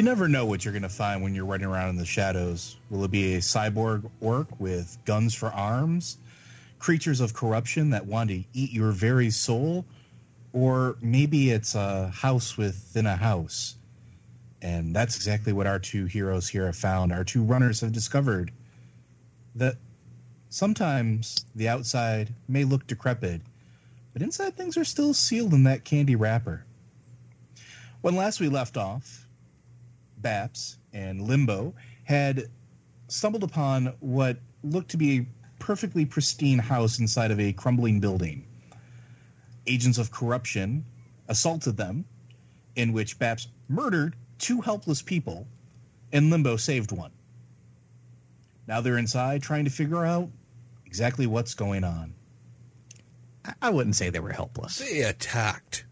You never know what you're going to find when you're running around in the shadows. Will it be a cyborg orc with guns for arms? Creatures of corruption that want to eat your very soul? Or maybe it's a house within a house. And that's exactly what our two heroes here have found. Our two runners have discovered that sometimes the outside may look decrepit, but inside things are still sealed in that candy wrapper. When last we left off, Baps and Limbo had stumbled upon what looked to be a perfectly pristine house inside of a crumbling building. Agents of corruption assaulted them, in which Baps murdered two helpless people, and Limbo saved one. Now they're inside trying to figure out exactly what's going on. I wouldn't say they were helpless. They attacked.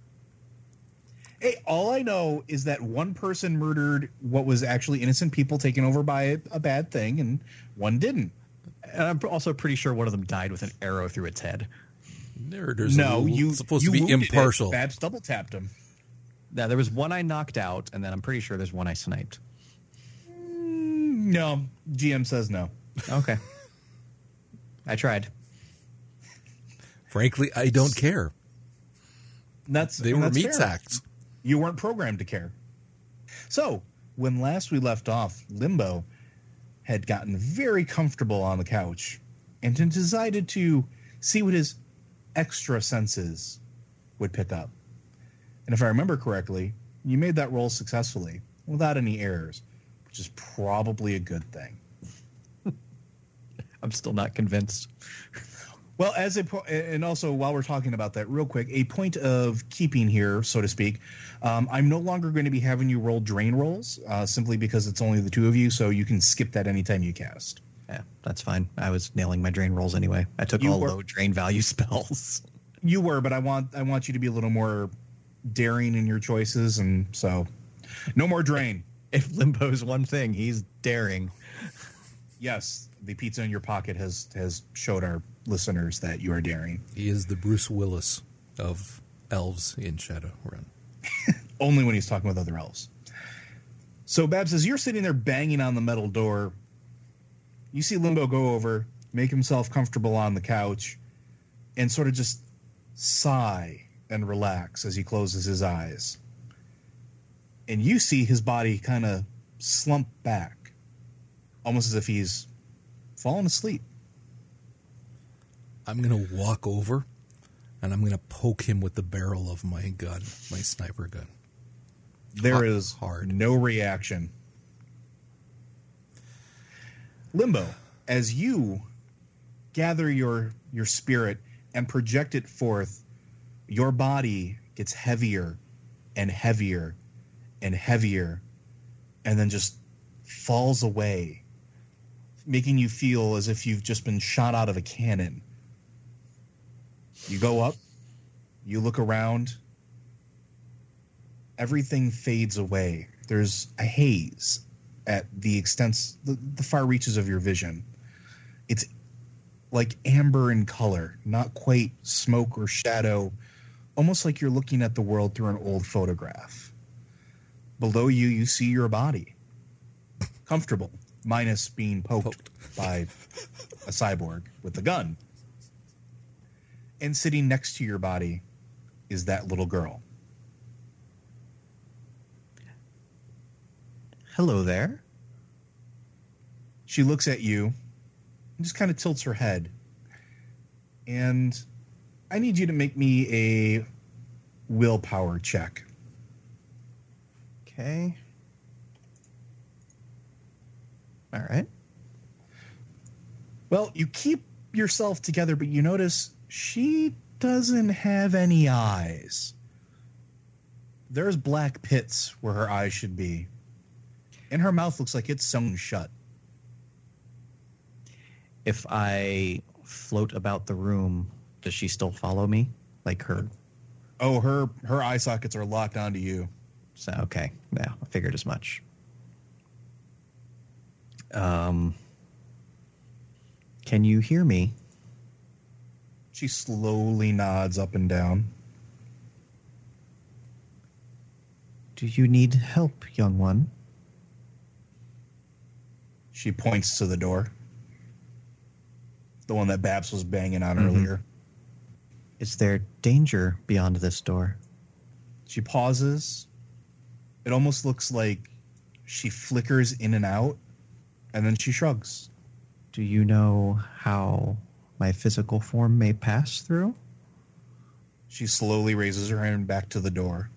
Hey, all I know is that one person murdered what was actually innocent people taken over by a, a bad thing, and one didn't. And I'm also pretty sure one of them died with an arrow through its head. There, no, a, you supposed you to be wounded it. impartial. Babs double tapped him. Now, there was one I knocked out, and then I'm pretty sure there's one I sniped. Mm, no, GM says no. Okay. I tried. Frankly, I don't care. That's They were that's meat fair. sacks. You weren't programmed to care. So, when last we left off, Limbo had gotten very comfortable on the couch and decided to see what his extra senses would pick up. And if I remember correctly, you made that roll successfully without any errors, which is probably a good thing. I'm still not convinced. Well, as a po- and also while we're talking about that, real quick, a point of keeping here, so to speak. Um, I'm no longer going to be having you roll drain rolls, uh, simply because it's only the two of you, so you can skip that anytime you cast. Yeah, that's fine. I was nailing my drain rolls anyway. I took You all were- low drain value spells. You were, but I want I want you to be a little more daring in your choices, and so no more drain. If Limbo's one thing, he's daring. Yes, the pizza in your pocket has has showed our listeners that you are daring. He is the Bruce Willis of elves in Shadowrun. only when he's talking with other elves. So Babs, as you're sitting there banging on the metal door, you see Limbo go over, make himself comfortable on the couch, and sort of just sigh and relax as he closes his eyes. And you see his body kind of slump back, almost as if he's fallen asleep. I'm going to walk over and I'm going to poke him with the barrel of my gun, my sniper gun. There Hard- is hard. no reaction. Limbo, as you gather your your spirit and project it forth, your body gets heavier and heavier and heavier and then just falls away, making you feel as if you've just been shot out of a cannon. You go up, you look around, everything fades away. There's a haze at the extents, the, the far reaches of your vision. It's like amber in color, not quite smoke or shadow, almost like you're looking at the world through an old photograph. Below you, you see your body, comfortable, minus being poked, Poked. by a cyborg with a gun. And sitting next to your body is that little girl. Hello there. She looks at you and just kind of tilts her head. And I need you to make me a willpower check. Okay. All right. Well, you keep yourself together, but you notice she doesn't have any eyes. There's black pits where her eyes should be. and her mouth looks like it's sewn shut. If I float about the room, does she still follow me? Like her? Oh, her her eye sockets are locked onto you. So okay, yeah, I figured as much. Um, can you hear me? She slowly nods up and down. Do you need help, young one? She points to the door. The one that Babs was banging on Mhm. earlier. Is there danger beyond this door? She pauses. It almost looks like she flickers in and out, and then she shrugs. Do you know how my physical form may pass through? She slowly raises her hand back to the door.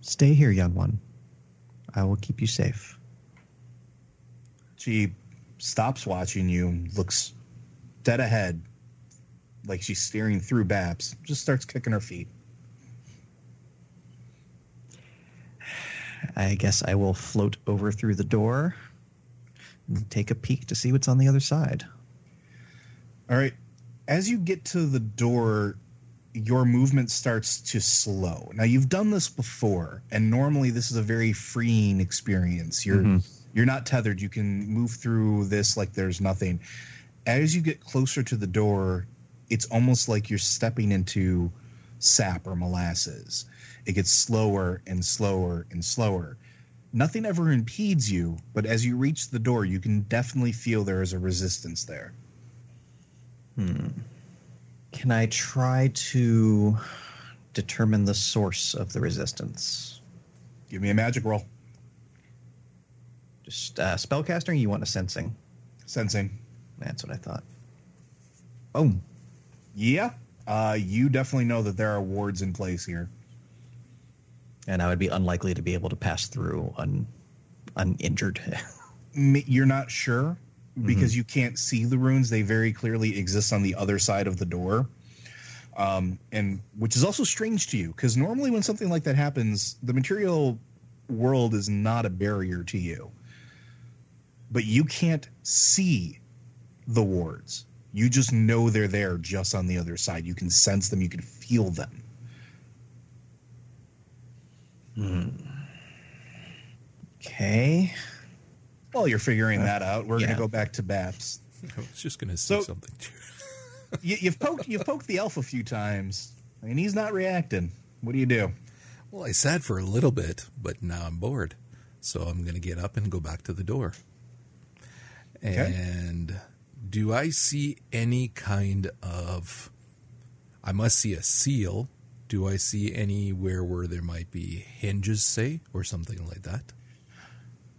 Stay here, young one. I will keep you safe. She stops watching you, looks dead ahead, like she's staring through Babs. Just starts kicking her feet. I guess I will float over through the door and take a peek to see what's on the other side. All right. As you get to the door, your movement starts to slow. Now you've done this before, and normally this is a very freeing experience. You're Mhm. you're not tethered. You can move through this like there's nothing. As you get closer to the door, it's almost like you're stepping into sap or molasses. It gets slower and slower and slower. Nothing ever impedes you, but as you reach the door, you can definitely feel there is a resistance there. Can I try to determine the source of the resistance? Give me a magic roll. Just uh, spellcasting? You want a sensing? Sensing. That's what I thought. Boom. Yeah. Uh, you definitely know that there are wards in place here. And I would be unlikely to be able to pass through un, uninjured. You're not sure because you can't see the runes. They very clearly exist on the other side of the door. Um, and which is also strange to you because normally when something like that happens, the material world is not a barrier to you. But you can't see the wards. You just know they're there just on the other side. You can sense them, you can feel them. okay. While you're figuring that out, we're going to go back to Baps. I was just going to say So- something. too. you, you've poked you've poked the elf a few times, and he's not reacting. What do you do? Well, I sat for a little bit, but now I'm bored. So I'm going to get up and go back to the door. And do I see any kind of. I must see a seal. Do I see anywhere where there might be hinges, say, or something like that?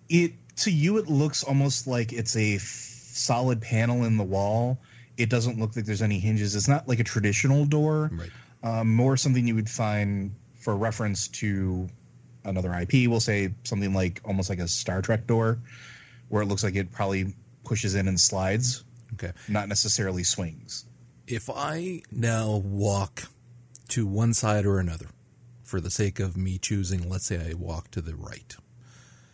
It to you, it looks almost like it's a f- solid panel in the wall. It doesn't look like there's any hinges. It's not like a traditional door. Right. Um, more something you would find for reference to another IP. We'll say something like almost like a Star Trek door, where it looks like it probably pushes in and slides, Okay. not necessarily swings. If I now walk to one side or another, for the sake of me choosing, let's say I walk to the right,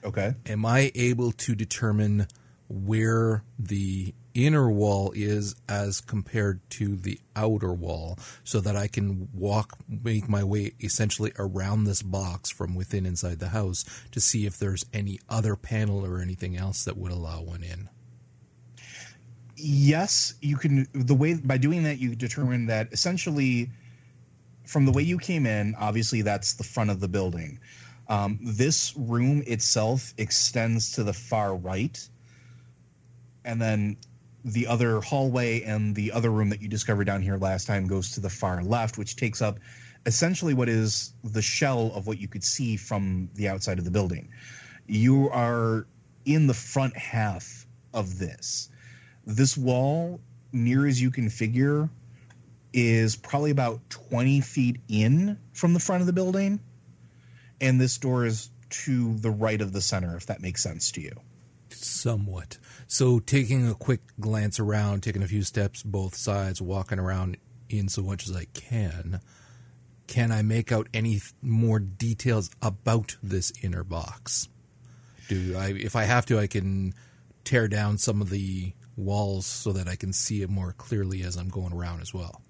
Okay. am I able to determine where the inner wall is as compared to the outer wall so that I can walk, make my way essentially around this box from within inside the house to see if there's any other panel or anything else that would allow one in? yes you can the way by doing that you determine that essentially from the way you came in obviously that's the front of the building um, this room itself extends to the far right. And then the other hallway and the other room that you discovered down here last time goes to the far left which takes up essentially what is the shell of what you could see from the outside of the building. You are in the front half of this. This wall, near as you can figure, is probably about 20 feet in from the front of the building. And this door is to the right of the center, if that makes sense to you. Somewhat. So, taking a quick glance around, taking a few steps both sides, walking around in so much as I can, can I make out any more details about this inner box? Do I? If I have to, I can tear down some of the walls so that I can see it more clearly as I'm going around as well.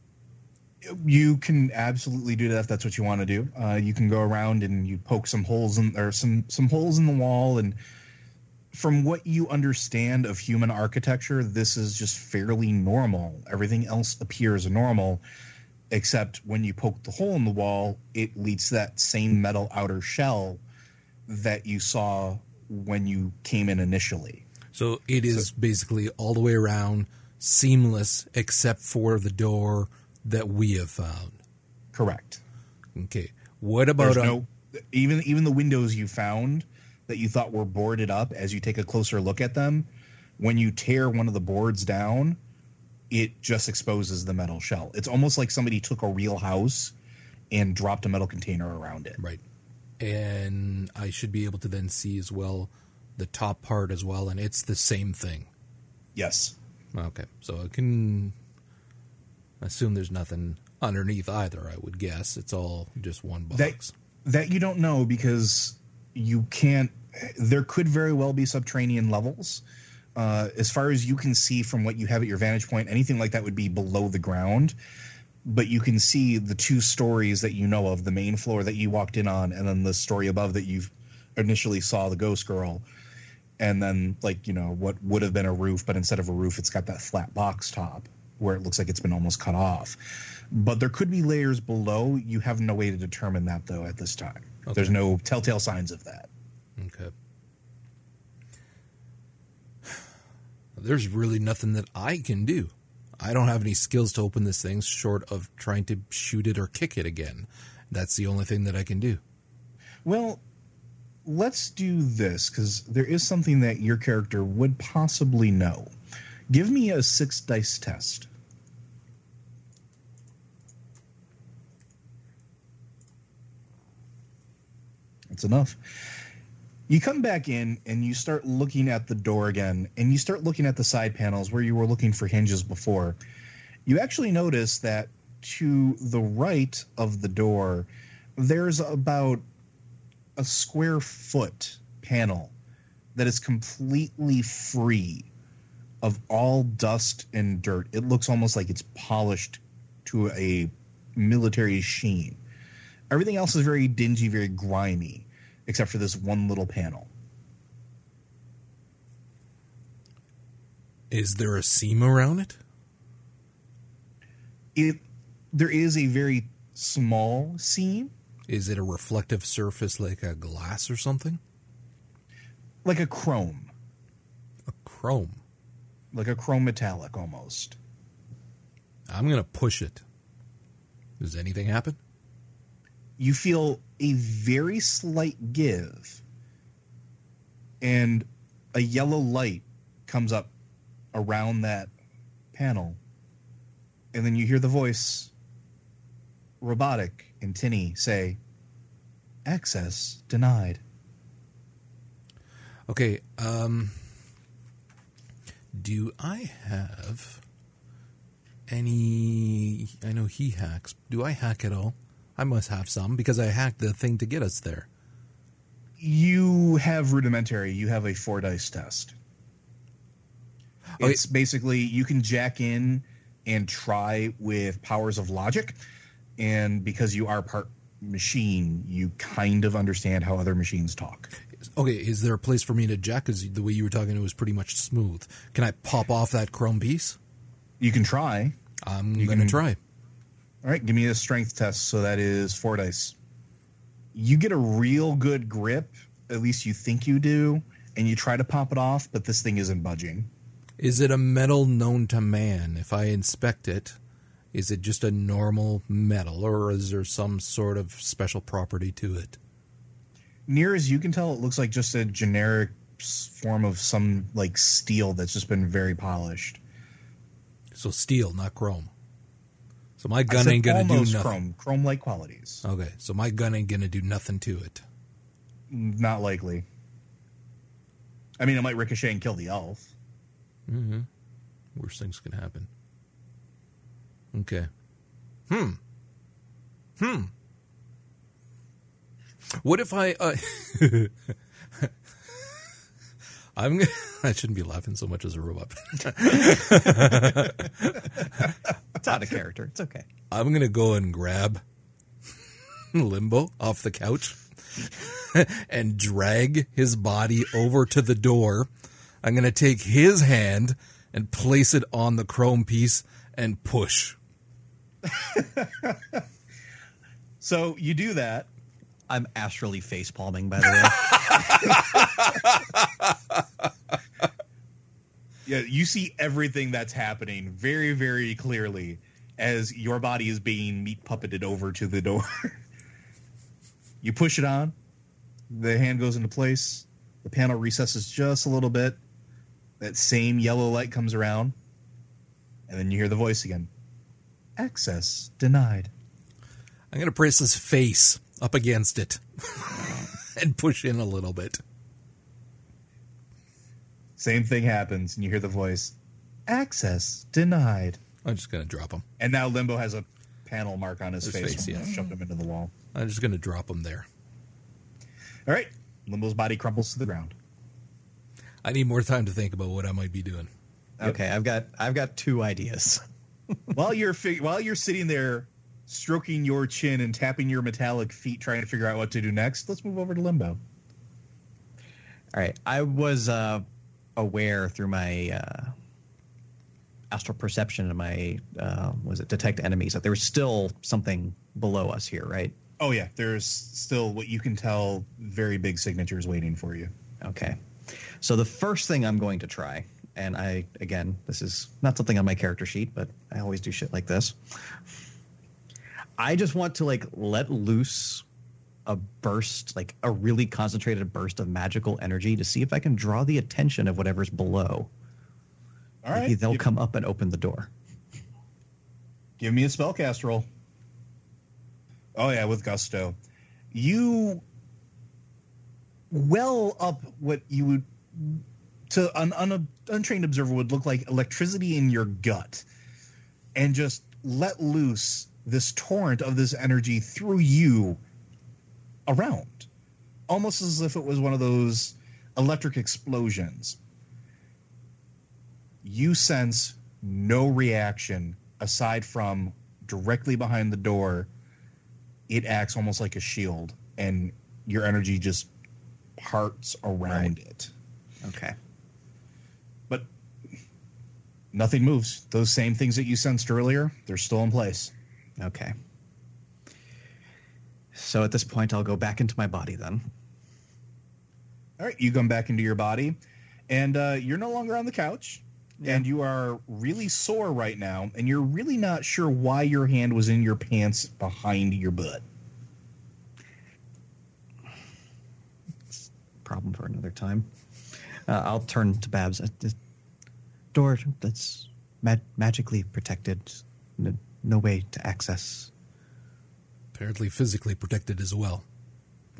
You can absolutely do that if that's what you want to do. Uh, you can go around and you poke some holes in or some some holes in the wall, and from what you understand of human architecture, this is just fairly normal. Everything else appears normal, except when you poke the hole in the wall, it leads to that same metal outer shell that you saw when you came in initially. So it is basically all the way around seamless, except for the door that we have found. Correct. Okay. What about no even even the windows you found that you thought were boarded up as you take a closer look at them when you tear one of the boards down it just exposes the metal shell it's almost like somebody took a real house and dropped a metal container around it right? And I should be able to then see as well the top part as well, and it's the same thing. yes Okay, so I can assume there's nothing underneath either. I would guess it's all just one box. that that you don't know because you can't there could very well be subterranean levels uh, as far as you can see from what you have at your vantage point anything like that would be below the ground but you can see the two stories that you know of the main floor that you walked in on and then the story above that you initially saw the ghost girl and then like you know what would have been a roof but instead of a roof it's got that flat box top where it looks like it's been almost cut off but there could be layers below you have no way to determine that though at this time there's no telltale signs of that Okay. There's really nothing that I can do. I don't have any skills to open this thing short of trying to shoot it or kick it again. That's the only thing that I can do. well let's do this because there is something that your character would possibly know give me a six dice test That's enough. You come back in and you start looking at the door again, and you start looking at the side panels where you were looking for hinges before. You actually notice that to the right of the door, there's about a square foot panel that is completely free of all dust and dirt. It looks almost like it's polished to a military sheen. Everything else is very dingy, very grimy, except for this one little panel. Is there a seam around it? It there is a very small seam, Is it a reflective surface like a glass or something? like a chrome, A chrome. Like a chrome metallic almost. I'm going to push it. Does anything happen? you feel a very slight give and a yellow light comes up around that panel and then you hear the voice robotic and tinny say access denied Okay, um do I have any I know he hacks. Do I hack at all? I must have some because I hacked the thing to get us there. you have rudimentary you have a four dice test Okay. it's basically you can jack in and try with powers of logic and because you are part machine you kind of understand how other machines talk Okay, is there a place for me to jack? Because the way you were talking, it was pretty much smooth. Can I pop off that chrome piece? you can try I'm You going to can- try. all right give me a strength test so that is four dice you get a real good grip at least you think you do and you try to pop it off but this thing isn't budging Is it a metal known to man? If I inspect it, is it just a normal metal, or is there some sort of special property to it? Near as you can tell, it looks like just a generic form of some like steel that's just been very polished. So steel, not chrome. So my gun ain't gonna do nothing. chrome, chrome-like qualities. Okay, so my gun ain't gonna do nothing to it. Not likely. I mean, it might ricochet and kill the elf. Mm-hmm. Worst things can happen. Okay. Hmm. Hmm. What if I? Uh, I'm gonna, I shouldn't be laughing so much as a robot. It's out of character. It's okay. I'm gonna go and grab Limbo off the couch and drag his body over to the door. I'm gonna take his hand and place it on the chrome piece and push. So you do that. I'm astrally face palming, by the way. Yeah, you see everything that's happening very, very clearly as your body is being meat puppeted over to the door. you push it on, the hand goes into place, the panel recesses just a little bit, that same yellow light comes around, and then you hear the voice again. Access denied. I'm gonna press his face up against it and push in a little bit. Same thing happens, and you hear the voice. Access denied. I'm just gonna drop him. And now Limbo has a panel mark on his, His face. face, yeah. Shoved him into the wall. I'm just gonna drop him there. All right. Limbo's body crumbles to the ground. I need more time to think about what I might be doing. okay, I've got I've got two ideas. while you're fig- while you're sitting there stroking your chin and tapping your metallic feet trying to figure out what to do next let's move over to limbo All right, I was uh, aware through my uh, astral perception and my uh, was it detect enemies that there was still something below us here, right? oh yeah there's still what you can tell very big signatures waiting for you Okay. So the first thing I'm going to try, and I again, this is not something on my character sheet, but I always do shit like this. I just want to like let loose a burst, like a really concentrated burst of magical energy to see if I can draw the attention of whatever's below. all right Maybe they'll give, come up and open the door. give me a spellcast roll oh yeah with gusto you well up what you would to an un, untrained observer would look like electricity in your gut and just let loose this torrent of this energy through you around. Almost as if it was one of those electric explosions. You sense no reaction aside from directly behind the door it acts almost like a shield and your energy just parts around it. Okay. but nothing moves. Those same things that you sensed earlier they're still in place Okay. So at this point, I'll go back into my body then. all right you come back into your body and uh, you're no longer on the couch and you are really sore right now and you're really not sure why your hand was in your pants behind your butt problem for another time. Uh, I'll turn to Babs. Uh, this door that's mag- magically protected. No way to access. Apparently physically protected as well.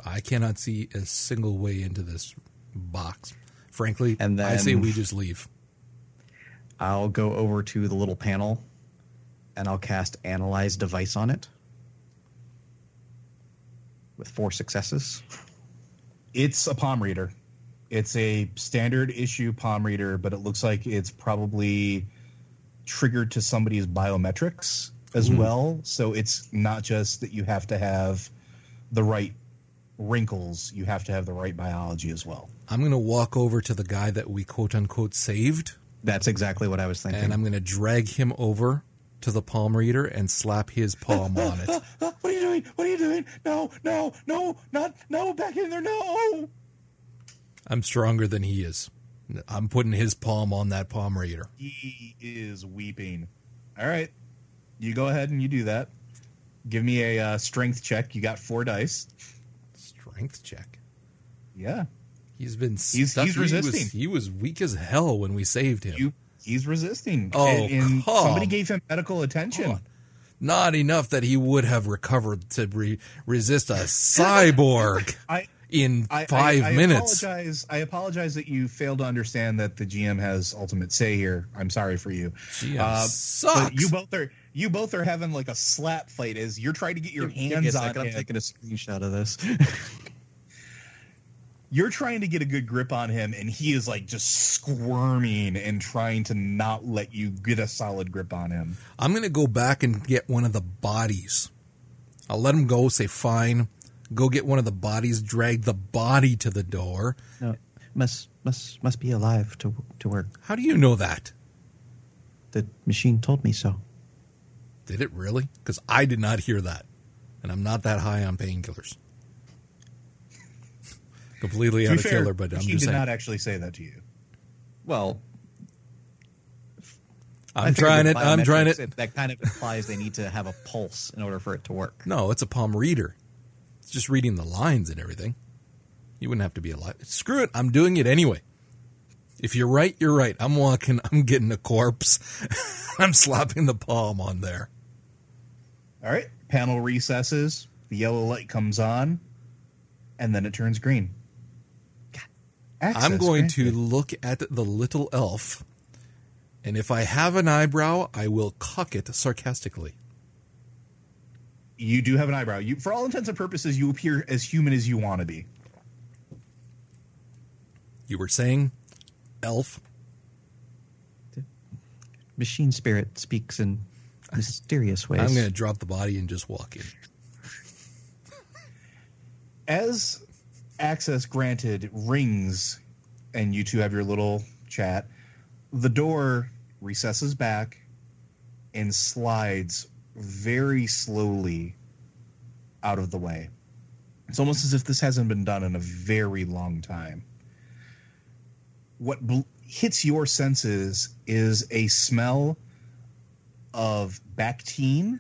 I cannot see a single way into this box. Frankly, And I say we just leave. I'll go over to the little panel and I'll cast Analyze Device on it with four successes. It's a palm reader. It's a standard issue palm reader, but it looks like it's probably triggered to somebody's biometrics as mm. well. So it's not just that you have to have the right wrinkles, you have to have the right biology as well. I'm going to walk over to the guy that we quote unquote saved, That's exactly what I was thinking. and I'm going to drag him over to the palm reader and slap his palm on it. What are you doing? What are you doing? No, no, no, not no, back in there, no. I'm stronger than he is. I'm putting his palm on that palm reader. He is weeping. All right, you go ahead and you do that. Give me a uh, strength check. You got four dice. Strength check. Yeah, He's been He's- stuck- he's he was- resisting. He was, weak as hell when we saved him. you. He's resisting. Oh, and, and somebody gave him medical attention. on. Not enough that he would have recovered to re- resist a cyborg I in I, five I, I minutes. Apologize. I apologize that you failed to understand that the GM has ultimate say here. I'm sorry for you. GM Uh, sucks. But you both are you both are having like a slap fight as you're trying to get your Give hands on him. I'm taking a screenshot of this. You're trying to get a good grip on him, and he is like just squirming and trying to not let you get a solid grip on him. I'm going to go back and get one of the bodies. I'll let him go, say, fine. Go get one of the bodies, drag the body to the door. No, must must must be alive to to work. How do you know that? The machine told me so. Did it really? Because I did not hear that. And I'm not that high on painkillers. Completely out of fair, killer, but I'm he just did saying. not actually say that to you. Well, I'm trying it. I'm trying biometrics, it. That kind of implies they need to have a pulse in order for it to work. No, it's a palm reader. It's just reading the lines and everything. You wouldn't have to be alive. Screw it. I'm doing it anyway. If you're right, you're right. I'm walking. I'm getting a corpse. I'm slapping the palm on there. All right. Panel recesses. The yellow light comes on, and then it turns green. I'm Access going to look at the little elf, and if I have an eyebrow, I will cock it sarcastically. You do have an eyebrow. You, for all intents and purposes, you appear as human as you want to be. You were saying, elf? Machine spirit speaks in mysterious ways. I'm going to drop the body and just walk in. As access granted rings, and you two have your little chat, the door recesses back and slides very slowly out of the way. It's almost as if this hasn't been done in a very long time. What bl- hits your senses is a smell of Bactine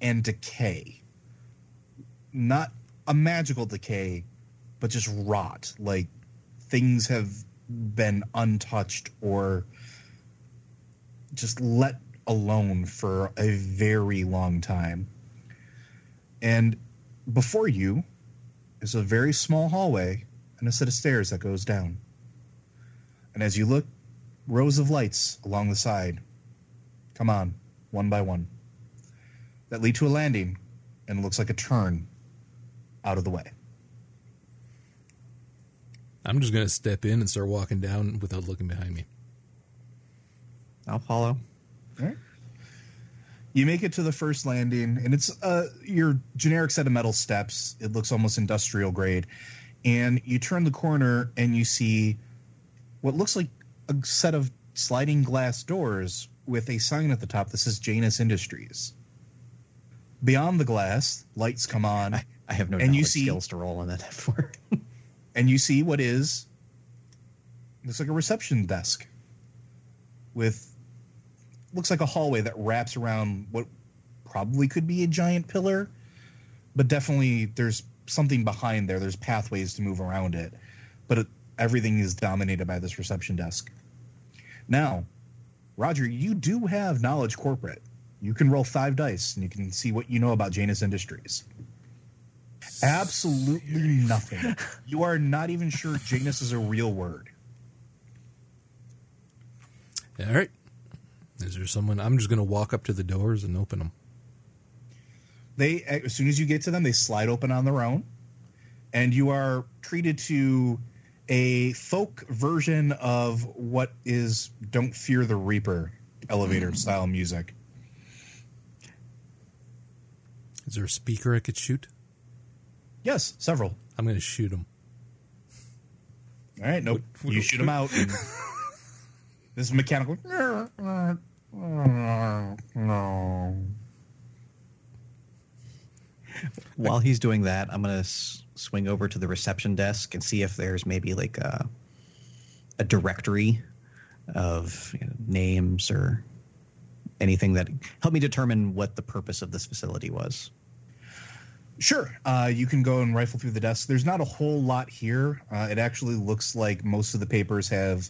and decay. Not a magical decay, but just rot. Like things have been untouched or just let alone for a very long time. And before you is a very small hallway and a set of stairs that goes down. And as you look, rows of lights along the side come on, one by one, that lead to a landing and looks like a turn out of the way. I'm just going to step in and start walking down without looking behind me. I'll follow. You make it to the first landing, and it's uh, your generic set of metal steps. It looks almost industrial grade. And you turn the corner, and you see what looks like a set of sliding glass doors with a sign at the top that says Janus Industries. Beyond the glass, lights come on, I, I have no And you see- skills to roll in that for. and you see what is looks like a reception desk with looks like a hallway that wraps around what probably could be a giant pillar but definitely there's something behind there there's pathways to move around it but it, everything is dominated by this reception desk now roger you do have knowledge corporate you can roll five dice and you can see what you know about janus industries Absolutely nothing. You are not even sure Janus is a real word. All right. Is there someone? I'm just going to walk up to the doors and open them. They as soon as you get to them, they slide open on their own, and you are treated to a folk version of what is "Don't Fear the Reaper" elevator hmm. style music. Is there a speaker I could shoot? Yes, several. I'm going to shoot them. All right, nope. What- You shoot them out. This is mechanical. No. While he's doing that, I'm gonna s- swing over to the reception desk and see if there's maybe like a a directory of you know, names or anything that help me determine what the purpose of this facility was. Sure. Uh, you can go and rifle through the desk. There's not a whole lot here. Uh, it actually looks like most of the papers have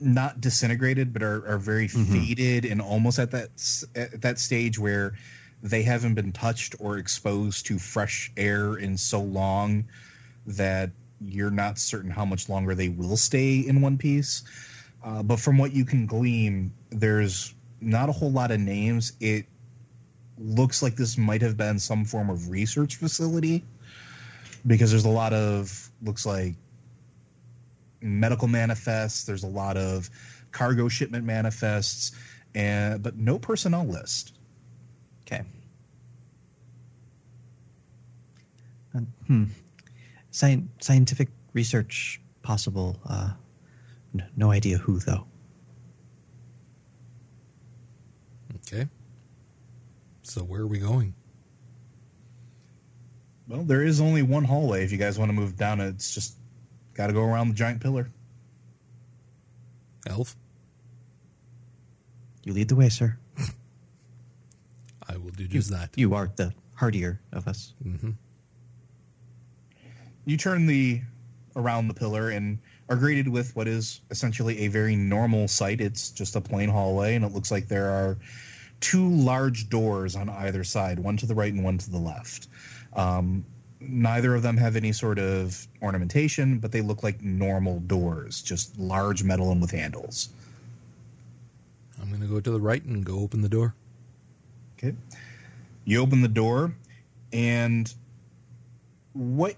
not disintegrated, but are, are very faded and almost at that at that stage where they haven't been touched or exposed to fresh air in so long that you're not certain how much longer they will stay in one piece. Uh, but from what you can glean, there's not a whole lot of names. It looks like this might have been some form of research facility. because there's a lot of looks like medical manifests. There's a lot of cargo shipment manifests, and but no personnel list. Okay. Uh, hmm. Scien- scientific research possible. Uh, n- no idea who though. Okay. So where are we going? Well, there is only one hallway. If you guys want to move down it, it's just got to go around the giant pillar. Elf? You lead the way, sir. I will do just that. You are the hardier of us. hmm You turn the around the pillar and are greeted with what is essentially a very normal sight. It's just a plain hallway, and it looks like there are two large doors on either side, one to the right and one to the left. Um, neither of them have any sort of ornamentation, but they look like normal doors, just large metal and with handles. I'm going to go to the right and go open the door. Okay. You open the door, and what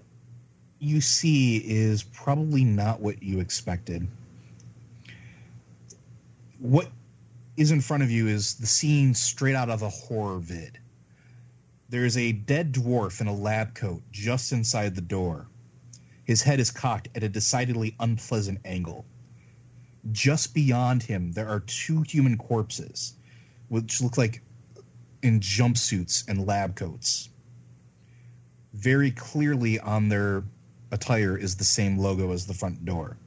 you see is probably not what you expected. What is in front of you is the scene straight out of a horror vid. There's a dead dwarf in a lab coat just inside the door. His head is cocked at a decidedly unpleasant angle. Just beyond him, there are two human corpses, which look like in jumpsuits and lab coats. Very clearly on their attire is the same logo as the front door.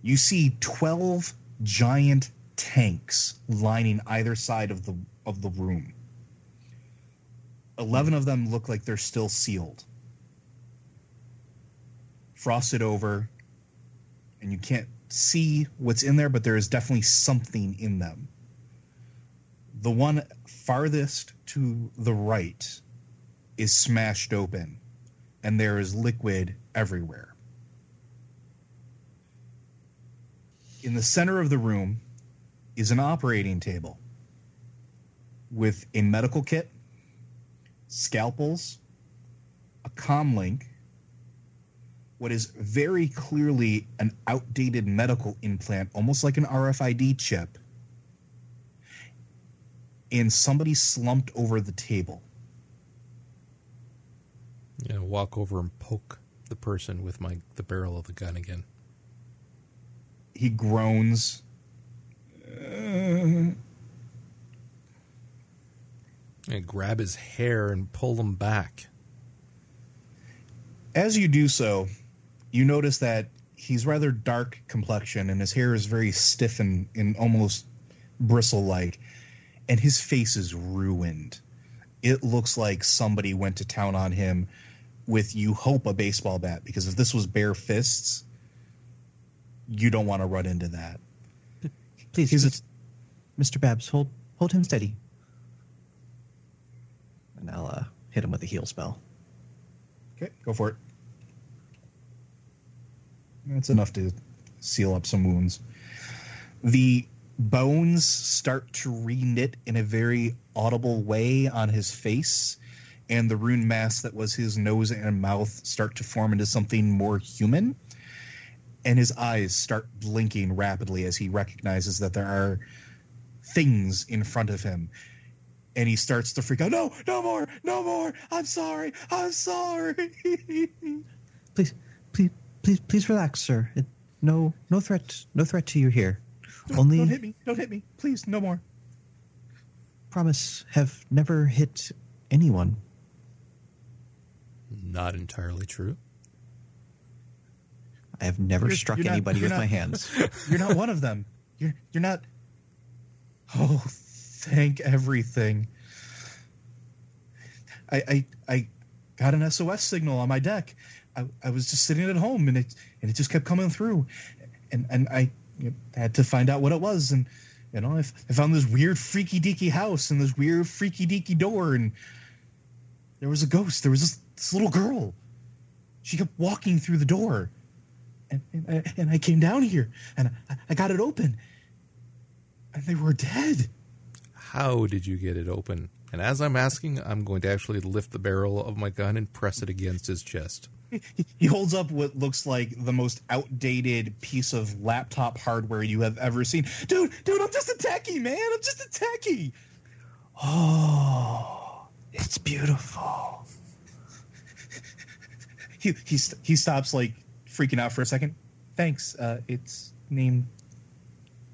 You see 12 giant tanks lining either side of the of the room. 11 of them look like they're still sealed. Frosted over and you can't see what's in there but there is definitely something in them. The one farthest to the right is smashed open, and there is liquid everywhere. In the center of the room is an operating table with a medical kit, scalpels, a comlink, what is very clearly an outdated medical implant, almost like an RFID chip, and somebody slumped over the table. You know, walk over and poke the person with my the barrel of the gun again. He groans. Uh, And grab his hair and pull him back. As you do so, you notice that he's rather dark complexion and his hair is very stiff and, and almost bristle like, and his face is ruined. It looks like somebody went to town on him with, you hope, a baseball bat, because if this was bare fists, you don't want to run into that. Please, Mr. Babs, hold hold him steady. And I'll uh, hit him with a heal spell. Okay, go for it. That's enough to seal up some wounds. The bones start to reknit in a very audible way on his face, and the rune mass that was his nose and mouth start to form into something more human. And his eyes start blinking rapidly as he recognizes that there are things in front of him. And he starts to freak out. No, no more, no more. I'm sorry. I'm sorry. Please, please, please, please relax, sir. No, no threat, no threat to you here. Only Don't hit me. Don't hit me. Please, no more. promise have never hit anyone. Not entirely true. I have never You're- struck you're not- anybody you're with not- my hands. You're not one of them. You're you're not. Oh, thank everything. I I I got an SOS signal on my deck. I, I was just sitting at home and it and it just kept coming through, and and I you know, had to find out what it was and you know I, found this weird freaky deaky house and this weird freaky deaky door and there was a ghost. There was this, this little girl. She kept walking through the door and, and, I, and I came down here and I, I got it open and they were dead. How did you get it open? And as I'm asking, I'm going to actually lift the barrel of my gun and press it against his chest. He holds up what looks like the most outdated piece of laptop hardware you have ever seen. Dude, dude, I'm just a techie, man. I'm just a techie. Oh, it's beautiful. He he he stops like freaking out for a second. Thanks. Uh, it's named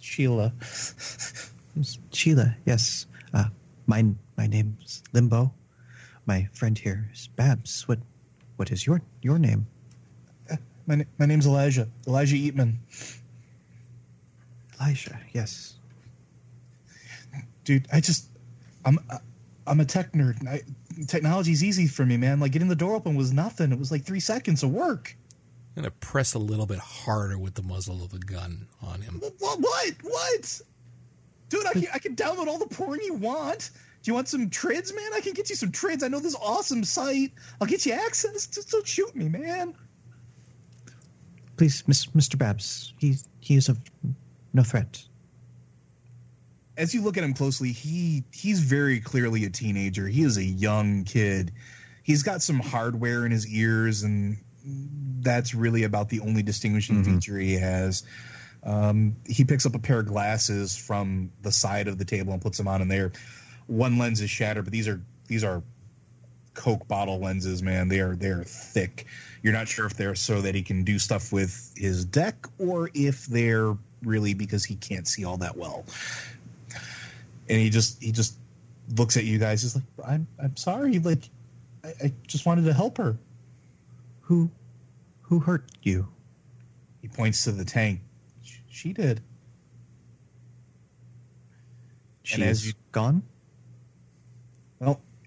Sheila. Sheila, yes. Uh, my my name's Limbo. My friend here is Babs. What what is your your name? Uh, my my name's Elijah. Elijah Eatman. Elijah. Yes. Dude, I just I'm uh, I'm a tech nerd. I, technology's easy for me, man. Like getting the door open was nothing. It was like three seconds of work. I'm going to press a little bit harder with the muzzle of the gun on him. What? What? What? Dude, I can, I can download all the porn you want. You want some trids, man? I can get you some trids. I know this awesome site. I'll get you access. Just don't shoot me, man. Please, Miss, Mr. Babs. He he is of no threat. As you look at him closely, he he's very clearly a teenager. He is a young kid. He's got some hardware in his ears, and that's really about the only distinguishing feature he has. Um, he picks up a pair of glasses from the side of the table and puts them on in there. One lens is shattered, but these are these are Coke bottle lenses, man. They are they are thick. You're not sure if they're so that he can do stuff with his deck or if they're really because he can't see all that well. And he just he just looks at you guys. He's like, I'm I'm sorry. Like, I, I just wanted to help her. Who who hurt you? He points to the tank. Sh- She did. She as is you- gone.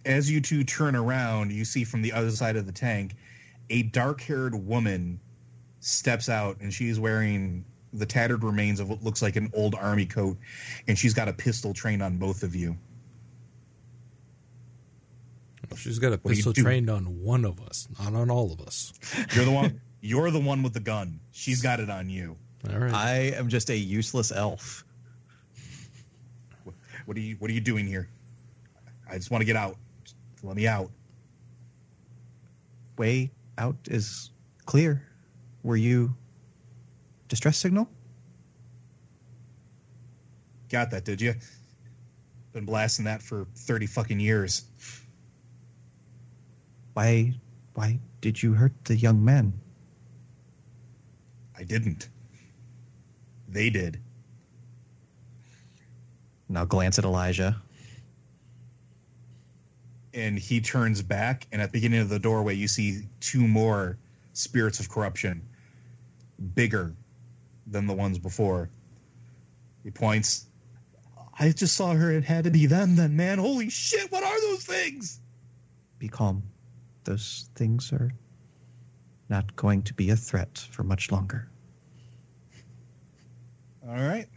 Well, as you two turn around, you see from the other side of the tank a dark haired woman steps out and she's wearing the tattered remains of what looks like an old army coat and she's got a pistol trained on both of you. She's got a do you pistol trained on one of us, not on all of us. You're the one you're the one with the gun. She's got it on you. All right. I am just a useless elf. What are you what are you doing here? I just want to get out. Let me out. Way out is clear. Were you distress signal? Got that, did you? Been blasting that for 30 fucking years. Why why did you hurt the young man? I didn't. They did. Now glance at Elijah. And he turns back and at the beginning of the doorway you see two more spirits of corruption bigger than the ones before. He points i just saw her. It had to be them then man. Holy shit what are those things? Be calm. Those things are not going to be a threat for much longer. all right.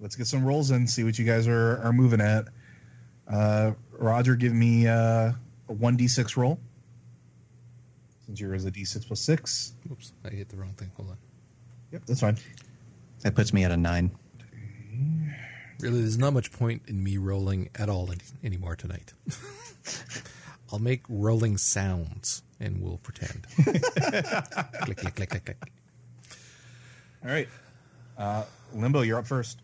Let's get some rolls in see what you guys are, are moving at. Uh, roger give me uh, a 1d6 roll since yours is a d6 plus 6 Oops, I hit the wrong thing. Hold on. yep that's fine That puts me at a nine. Really, there's not much point in me rolling at all any, anymore tonight. I'll make rolling sounds and we'll pretend. click, click, click, click, click. all right uh, limbo you're up first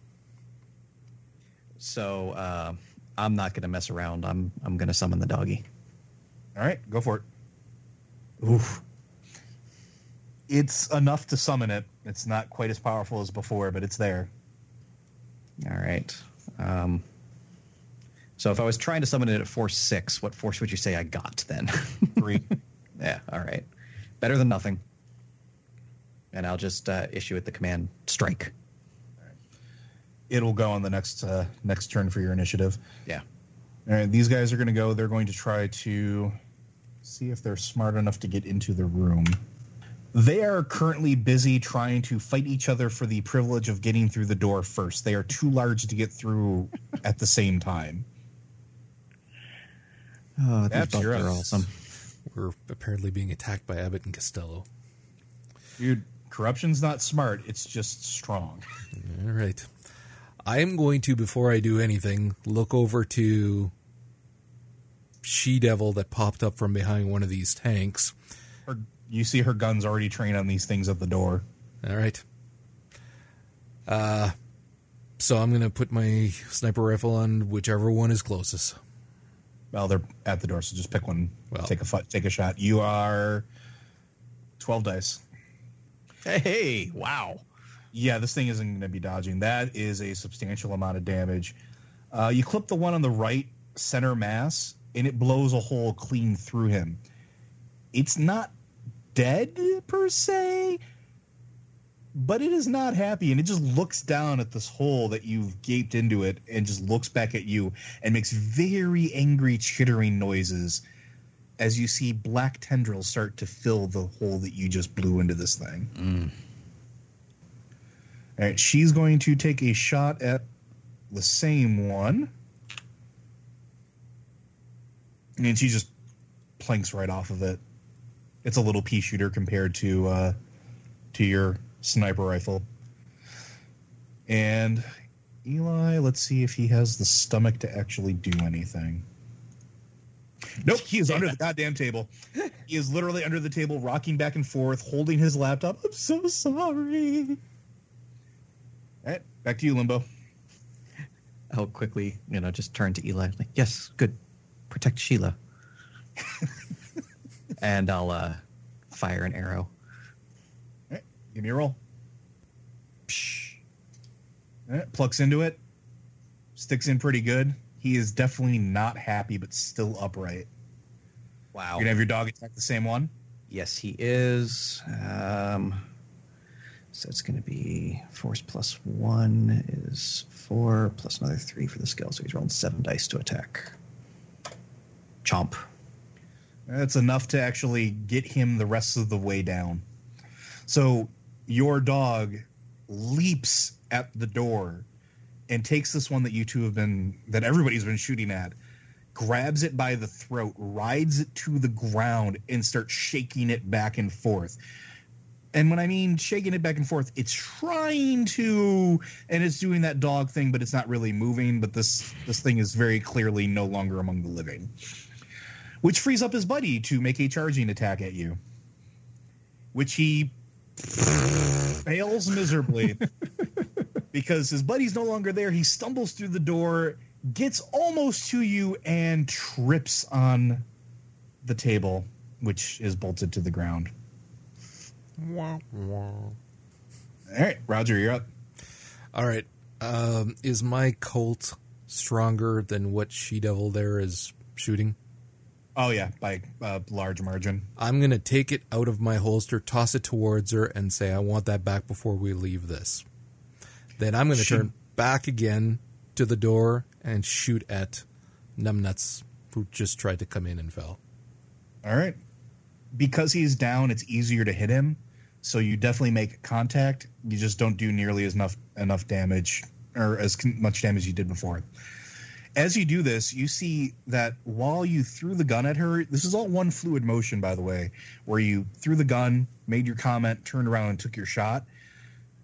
So uh, I'm not going to mess around. I'm I'm going to summon the doggy. All right, go for it. Oof. It's enough to summon it. It's not quite as powerful as before, but it's there. All right. Um, so if I was trying to summon it at force six, what force would you say I got then? Three. yeah. All right. Better than nothing. And I'll just uh, issue it the command strike. It'll go on the next uh, next turn for your initiative. Yeah. All right, these guys are going to go. They're going to try to see if they're smart enough to get into the room. They are currently busy trying to fight each other for the privilege of getting through the door first. They are too large to get through at the same time. Oh, these That's bugs your are awesome. We're apparently being attacked by Abbott and Costello. Dude, corruption's not smart, it's just strong. All right. I am going to, before I do anything, look over to she devil that popped up from behind one of these tanks. Her, you see her guns already trained on these things at the door. All right. Uh, so I'm going to put my sniper rifle on whichever one is closest. Well, they're at the door, so just pick one. Well. take a fu- take a shot. You are twelve dice. Hey, wow. Yeah, this thing isn't going to be dodging. That is a substantial amount of damage. Uh, you clip the one on the right center mass, and it blows a hole clean through him. It's not dead per se, but it is not happy, and it just looks down at this hole that you've gaped into it, and just looks back at you and makes very angry chittering noises as you see black tendrils start to fill the hole that you just blew into this thing. All right, she's going to take a shot at the same one. And she just planks right off of it. It's a little pea shooter compared to uh, to your sniper rifle. And Eli, let's see if he has the stomach to actually do anything. Nope, he is under the goddamn table. He is literally under the table, rocking back and forth, holding his laptop. I'm so sorry. Back to you, Limbo. I'll quickly, you know, just turn to Eli. Like, yes, good. Protect Sheila. and I'll uh, fire an arrow. All right, give me a roll. Psh. Right, plucks into it, sticks in pretty good. He is definitely not happy, but still upright. Wow. You're gonna have your dog attack the same one. Yes, he is. Um, so it's going to be force plus one is four plus another three for the skill. So he's rolling seven dice to attack. Chomp. That's enough to actually get him the rest of the way down. So your dog leaps at the door and takes this one that you two have been that everybody's been shooting at, grabs it by the throat, rides it to the ground, and starts shaking it back and forth. And when I mean shaking it back and forth, it's trying to and it's doing that dog thing, but it's not really moving. But this this thing is very clearly no longer among the living which frees up his buddy to make a charging attack at you, which he fails miserably because his buddy's no longer there. He stumbles through the door, gets almost to you, and trips on the table, which is bolted to the ground. All right, Roger, you're up. All right. Um, is my Colt stronger than what She Devil there is shooting? Oh yeah, by a large margin. I'm going to take it out of my holster, toss it towards her, and say, I want that back before we leave this. Then I'm going to She- turn back again to the door and shoot at Numbnuts, who just tried to come in and fell. All right. Because he's down, it's easier to hit him. So you definitely make contact. You just don't do nearly as enough enough damage or as much damage you did before. As you do this, you see that while you threw the gun at her, this is all one fluid motion, by the way, where you threw the gun, made your comment, turned around, and took your shot.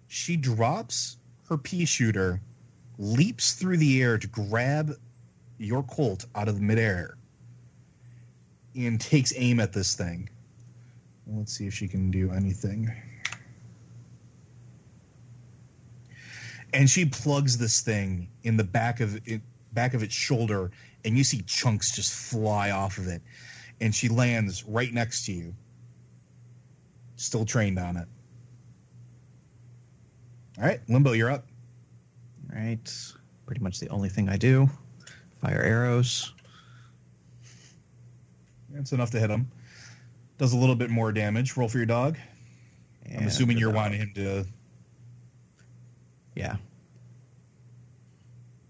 She drops her pea shooter, leaps through the air to grab your Colt out of the midair, and takes aim at this thing. Let's see if she can do anything. And she plugs this thing in the back of it, back of its shoulder, and you see chunks just fly off of it. And she lands right next to you, still trained on it. All right, Limbo, you're up. All right. Pretty much the only thing I do. Fire arrows. That's enough to hit him. Does a little bit more damage. Roll for your dog. I'm assuming you're about- wanting him to. Yeah.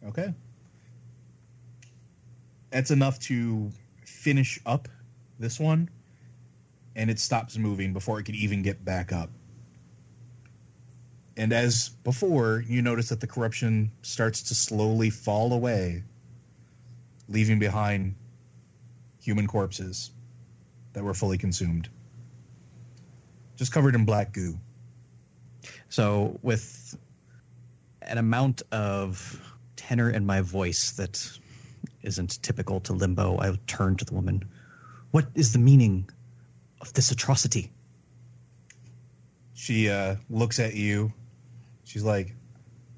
Okay. That's enough to finish up this one, and it stops moving before it can even get back up. And as before, you notice that the corruption starts to slowly fall away, leaving behind human corpses that were fully consumed. Just covered in black goo. So with an amount of tenor in my voice that isn't typical to limbo, I turn to the woman. What is the meaning of this atrocity? She uh, looks at you. She's like,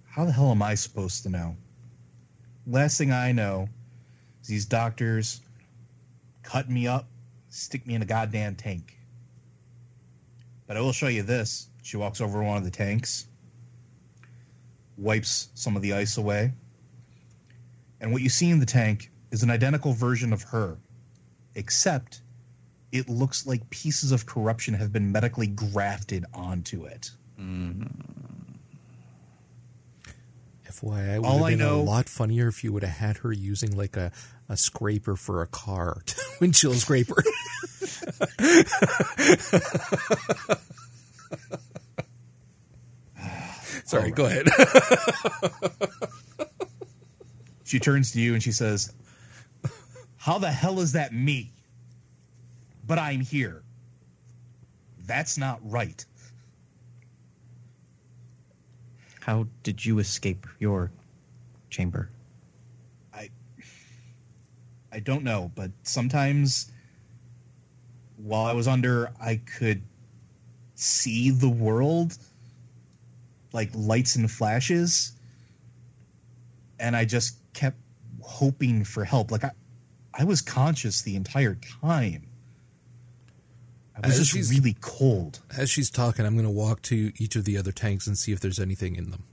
How the hell am I supposed to know? Last thing I know is these doctors cut me up, stick me in a goddamn tank. But I will show you this. She walks over to one of the tanks, wipes some of the ice away. And what you see in the tank is an identical version of her, except it looks like pieces of corruption have been medically grafted onto it. Mm-hmm. FYI, would All have I been know- a lot funnier if you would have had her using like a, a scraper for a car, windshield scraper. Sorry, go ahead. She turns to you and she says, How the hell is that me? But I'm here. That's not right. How did you escape your chamber? I I don't know, but sometimes while I was under, I could see the world like lights and flashes. And I just kept hoping for help. Like I, I was conscious the entire time. I As she's- really cold. As she's talking, I'm going to walk to each of the other tanks and see if there's anything in them.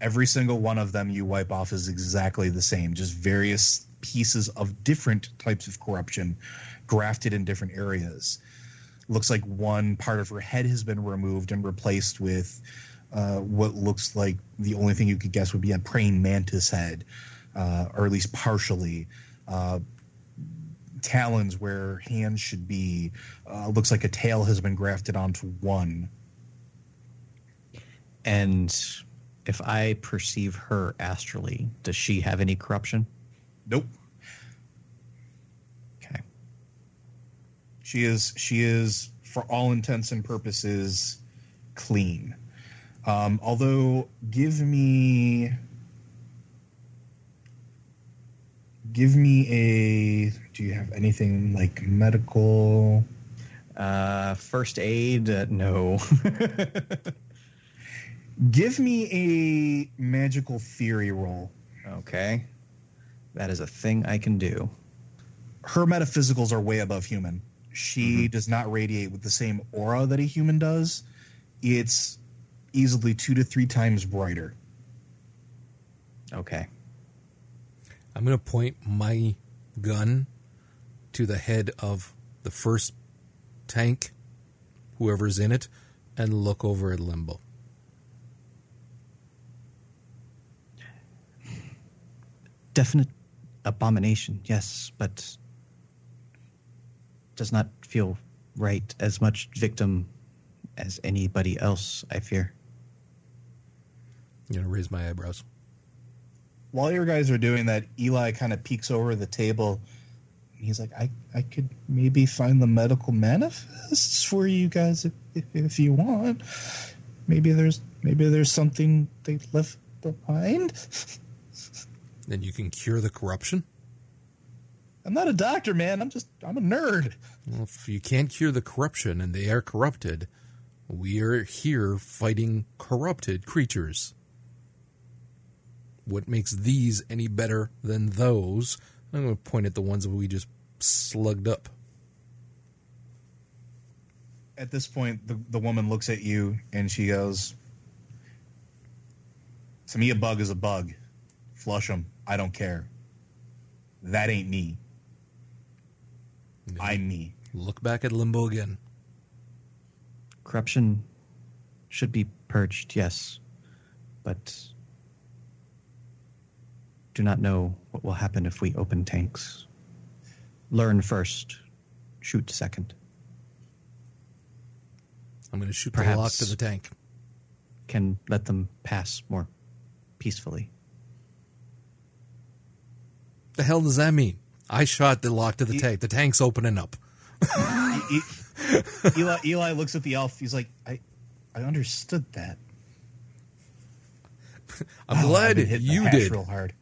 every single one of them you wipe off is exactly the same just various pieces of different types of corruption grafted in different areas looks like one part of her head has been removed and replaced with uh, what looks like the only thing you could guess would be a praying mantis head uh, or at least partially uh, talons where hands should be uh, looks like a tail has been grafted onto one And if I perceive her astrally, does she have any corruption? nope Okay. She is she is for all intents and purposes clean. Um, although give me give me a do you have anything like medical Uh, first aid? Uh, no. give me a magical theory roll. okay. That is a thing I can do. Her metaphysicals are way above human. She does not radiate with the same aura that a human does. It's easily two to three times brighter. Okay. I'm going to point my gun to the head of the first tank, whoever's in it, and look over at Limbo. Definite abomination, yes, but does not feel right as much victim as anybody else, I fear. I'm going to raise my eyebrows. While your guys are doing that, Eli kind of peeks over the table. He's like, I, I could maybe find the medical manifests for you guys if, if, if you want. Maybe there's maybe there's something they left behind. Then you can cure the corruption. I'm not a doctor, man. I'm just I'm a nerd. Well, if you can't cure the corruption and they are corrupted, we are here fighting corrupted creatures. What makes these any better than those? I'm going to point at the ones that we just slugged up. At this point, the, the woman looks at you and she goes, To me, a bug is a bug. Flush them. I don't care. That ain't me. I'm me. Look back at Limbo again. Corruption should be purged, yes, but do not know what will happen if we open tanks. Learn first, shoot second. I'm going to shoot Perhaps. the lock to the tank. Can let them pass more peacefully. The hell does that mean? I shot the lock to the tank. The tank's opening up. E- Eli, Eli looks at the elf. He's like, I, I understood that. I'm Oh, glad you did. real hard.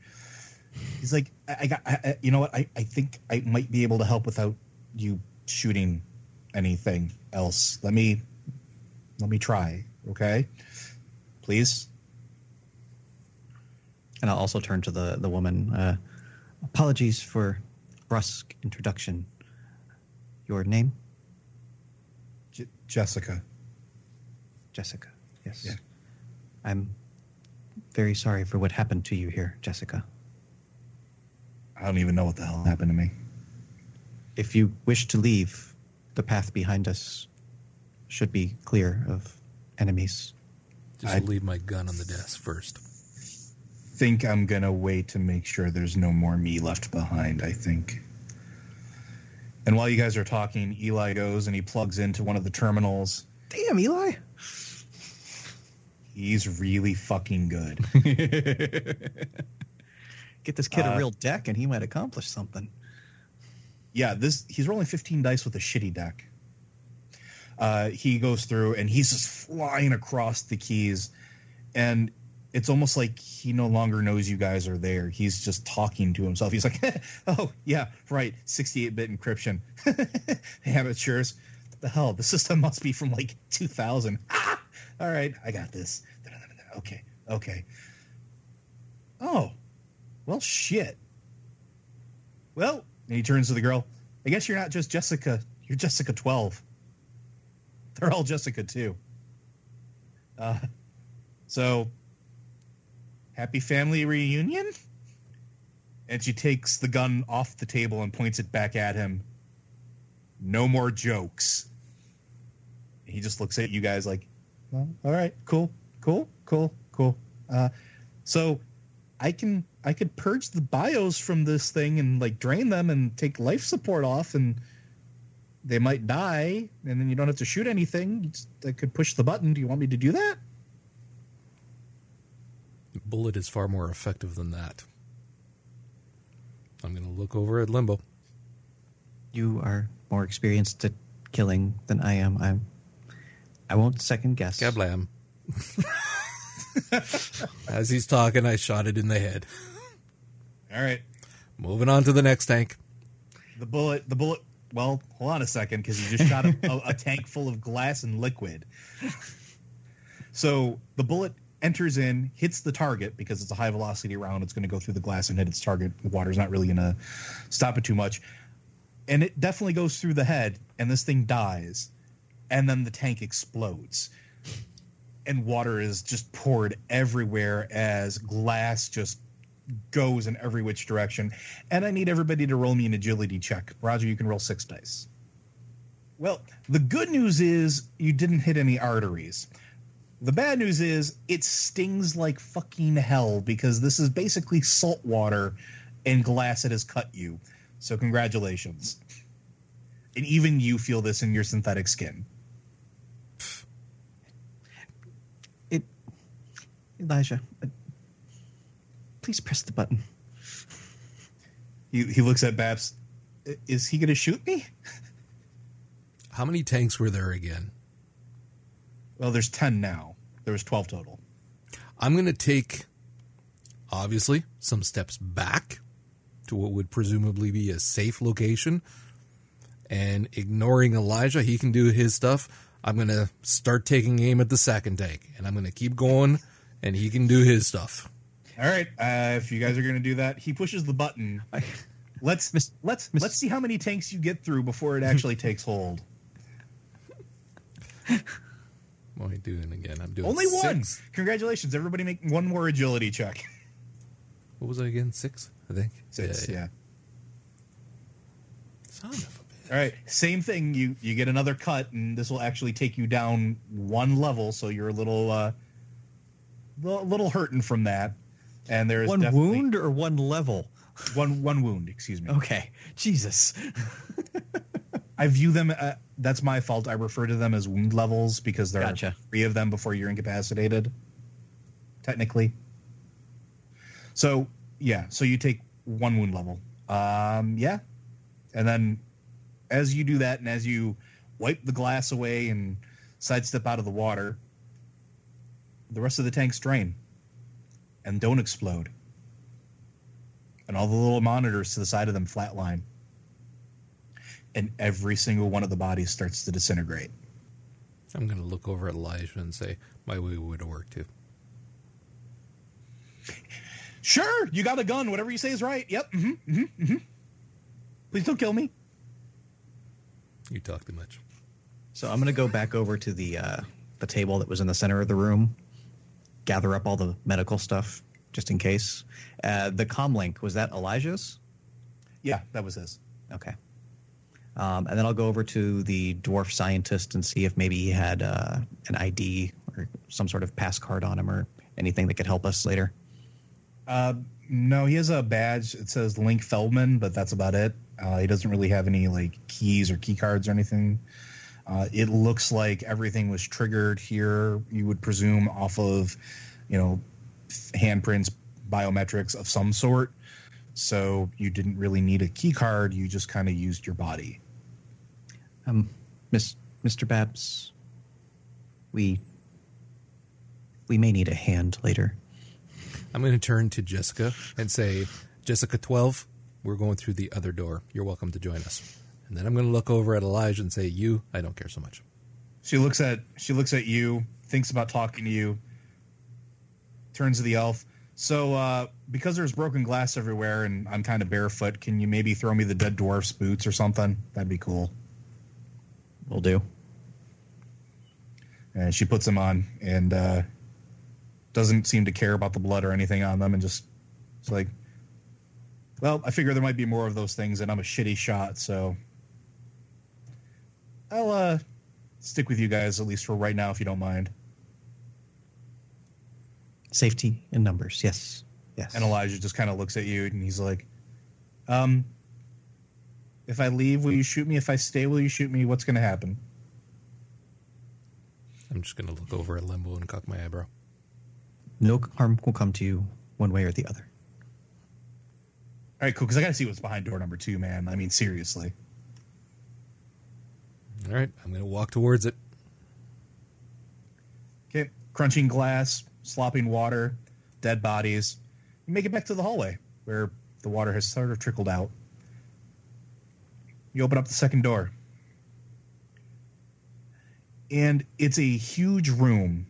He's like, I, I got, I, I- you know what? I, I think I might be able to help without you shooting anything else. Let me, let me try. Okay, please. And I'll also turn to the the woman. Uh, apologies for brusque introduction. Your name, J- Jessica. Jessica. Yes. Yeah. I'm very sorry for what happened to you here, Jessica. I don't even know what the hell happened to me. If you wish to leave, the path behind us should be clear of enemies. Just I- leave my gun on the desk first. Think I'm gonna wait to make sure there's no more me left behind. I think. And while you guys are talking, Eli goes and he plugs into one of the terminals. Damn, Eli. He's really fucking good. Get this kid Uh, a real deck and he might accomplish something. yeah, this he's rolling 15 dice with a shitty deck. Uh, he goes through and he's just flying across the keys, and it's almost like he no longer knows you guys are there. He's just talking to himself. He's like, "Oh yeah, right, 68-bit encryption, amateurs. What the hell? The system must be from like 2000. Ah! All right, I got this. Okay, okay. Oh, well, shit. Well, and he turns to the girl. I guess you're not just Jessica. You're Jessica 12. They're all Jessica too. Uh, so, happy family reunion? And she takes the gun off the table and points it back at him. No more jokes. He just looks at you guys like, well, all right, cool, cool, cool, cool. Uh, so I can I could purge the bios from this thing and like drain them and take life support off and they might die and then you don't have to shoot anything. I could push the button. Do you want me to do that? Bullet is far more effective than that. I'm going to look over at Limbo. You are more experienced at killing than I am. I'm. I won't second guess. Gablam. As he's talking, I shot it in the head. All right. Moving on to the next tank. The bullet the bullet well, hold on a second because you just shot a, a, a tank full of glass and liquid. So the bullet enters in, hits the target because it's a high velocity round. It's going to go through the glass and hit its target. The water's not really going to stop it too much. And it definitely goes through the head, and this thing dies. And then the tank explodes. And water is just poured everywhere as glass just goes in every which direction. And I need everybody to roll me an agility check. Roger, you can roll six dice. Well, the good news is you didn't hit any arteries. The bad news is it stings like fucking hell because this is basically salt water and glass that has cut you. So congratulations. And even you feel this in your synthetic skin. It, Elijah, please press the button. He, he looks at Babs. Is he going to shoot me? How many tanks were there again? Well, there's 10 now. There was 12 total. I'm going to take, obviously, some steps back to what would presumably be a safe location. And ignoring Elijah, he can do his stuff. I'm going to start taking aim at the second tank. And I'm going to keep going, and he can do his stuff. All right. Uh, if you guys are going to do that, he pushes the button. Let's Miss- let's Miss- let's see how many tanks you get through before it actually takes hold. What am I doing again? I'm doing Only one. Congratulations, everybody! Make one more agility check. What was I again? Six, I think. Six. Yeah. Son of a bitch. All right. Same thing. You you get another cut, and this will actually take you down one level, so you're a little uh, a little hurting from that. And there's one wound or one level? one one wound. Excuse me. Okay, Jesus. I view them. Uh, that's my fault. I refer to them as wound levels because there Gotcha. are three of them before you're incapacitated. Technically. So yeah, so you take one wound level. Um, yeah, and then as you do that, and as you wipe the glass away and sidestep out of the water, the rest of the tanks drain and don't explode. and all the little monitors to the side of them flatline. And every single one of the bodies starts to disintegrate. I'm going to look over at Elijah and say, my way would have worked too. Sure, you got a gun. Whatever you say is right. Yep. Mm-hmm, mm-hmm, mm-hmm. Please don't kill me. You talk too much. So I'm going to go back over to the uh, the table that was in the center of the room, gather up all the medical stuff just in case. Uh, the comlink was that Elijah's? Yeah, that was his. Okay. Um, and then I'll go over to the dwarf scientist and see if maybe he had uh, an ID or some sort of pass card on him or anything that could help us later. Uh, no, he has a badge. It says Link Feldman, but that's about it. Uh, he doesn't really have any like keys or key cards or anything. Uh, it looks like everything was triggered here. You would presume off of, you know, handprints, biometrics of some sort. So you didn't really need a key card. You just kind of used your body. Um, Miss Mr. Babs, we we may need a hand later. I'm going to turn to Jessica and say, Jessica 12, we're going through the other door. You're welcome to join us. And then I'm going to look over at Elijah and say, you, I don't care so much. She looks at she looks at you, thinks about talking to you, turns to the elf. So, uh, because there's broken glass everywhere and I'm kind of barefoot, can you maybe throw me the dead dwarf's boots or something? That'd be cool. Will do. And she puts them on and uh, doesn't seem to care about the blood or anything on them and just it's like, well, I figure there might be more of those things and I'm a shitty shot, so I'll uh, stick with you guys at least for right now if you don't mind. Safety in numbers, yes, yes. And Elijah just kind of looks at you and he's like, um, if I leave, will you shoot me? If I stay, will you shoot me? What's going to happen? I'm just going to look over at Limbo and cock my eyebrow. no harm will come to you one way or the other. All right, cool. Because I got to see what's behind door number two, man. I mean, seriously. All right, I'm going to walk towards it. Okay, crunching glass, slopping water, dead bodies. You make it back to the hallway where the water has sort of trickled out. You open up the second door. And it's a huge room.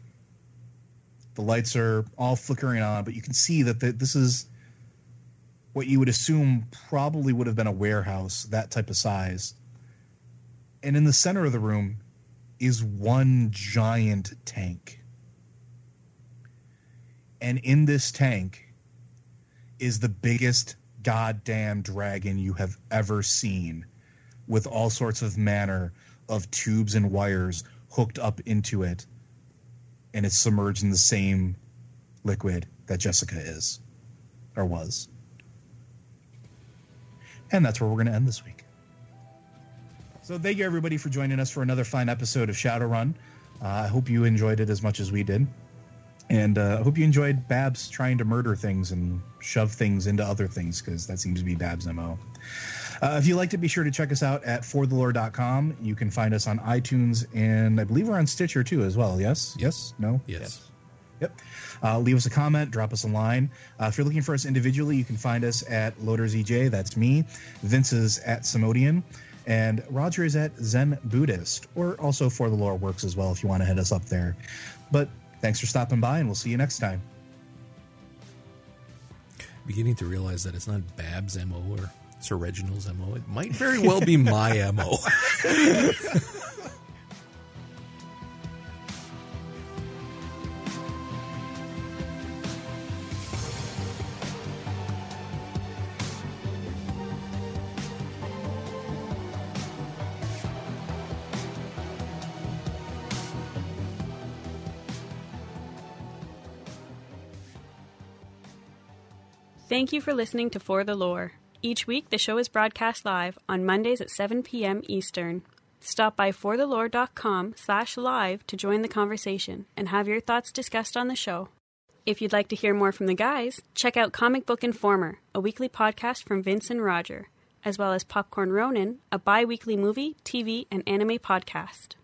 The lights are all flickering on, but you can see that the, this is what you would assume probably would have been a warehouse, that type of size. And in the center of the room is one giant tank. And in this tank is the biggest goddamn dragon you have ever seen with all sorts of manner of tubes and wires hooked up into it. And it's submerged in the same liquid that Jessica is or was. And that's where we're going to end this week. So thank you everybody for joining us for another fine episode of Shadowrun. Uh, I hope you enjoyed it as much as we did. And uh, I hope you enjoyed Babs trying to murder things and shove things into other things because that seems to be Babs' MO. Uh, if you liked it, be sure to check us out at forthelore.com. You can find us on iTunes and I believe we're on Stitcher too as well. Yes? Yes? No? Yes. Yep. Uh, leave us a comment, drop us a line. Uh, if you're looking for us individually, you can find us at Loaders EJ. That's me. Vince is at Simodian. And Roger is at Zen Buddhist, or also For the Lore works as well if you want to hit us up there. But thanks for stopping by, and we'll see you next time. Beginning to realize that it's not Bab's MO or Sir Reginald's MO. It might very well be my MO. Thank you for listening to For the Lore. Each week, the show is broadcast live on Mondays at 7 p.m. Eastern. Stop by forthelore.com slash live to join the conversation and have your thoughts discussed on the show. If you'd like to hear more from the guys, check out Comic Book Informer, a weekly podcast from Vince and Roger, as well as Popcorn Ronin, a bi weekly movie, TV, and anime podcast.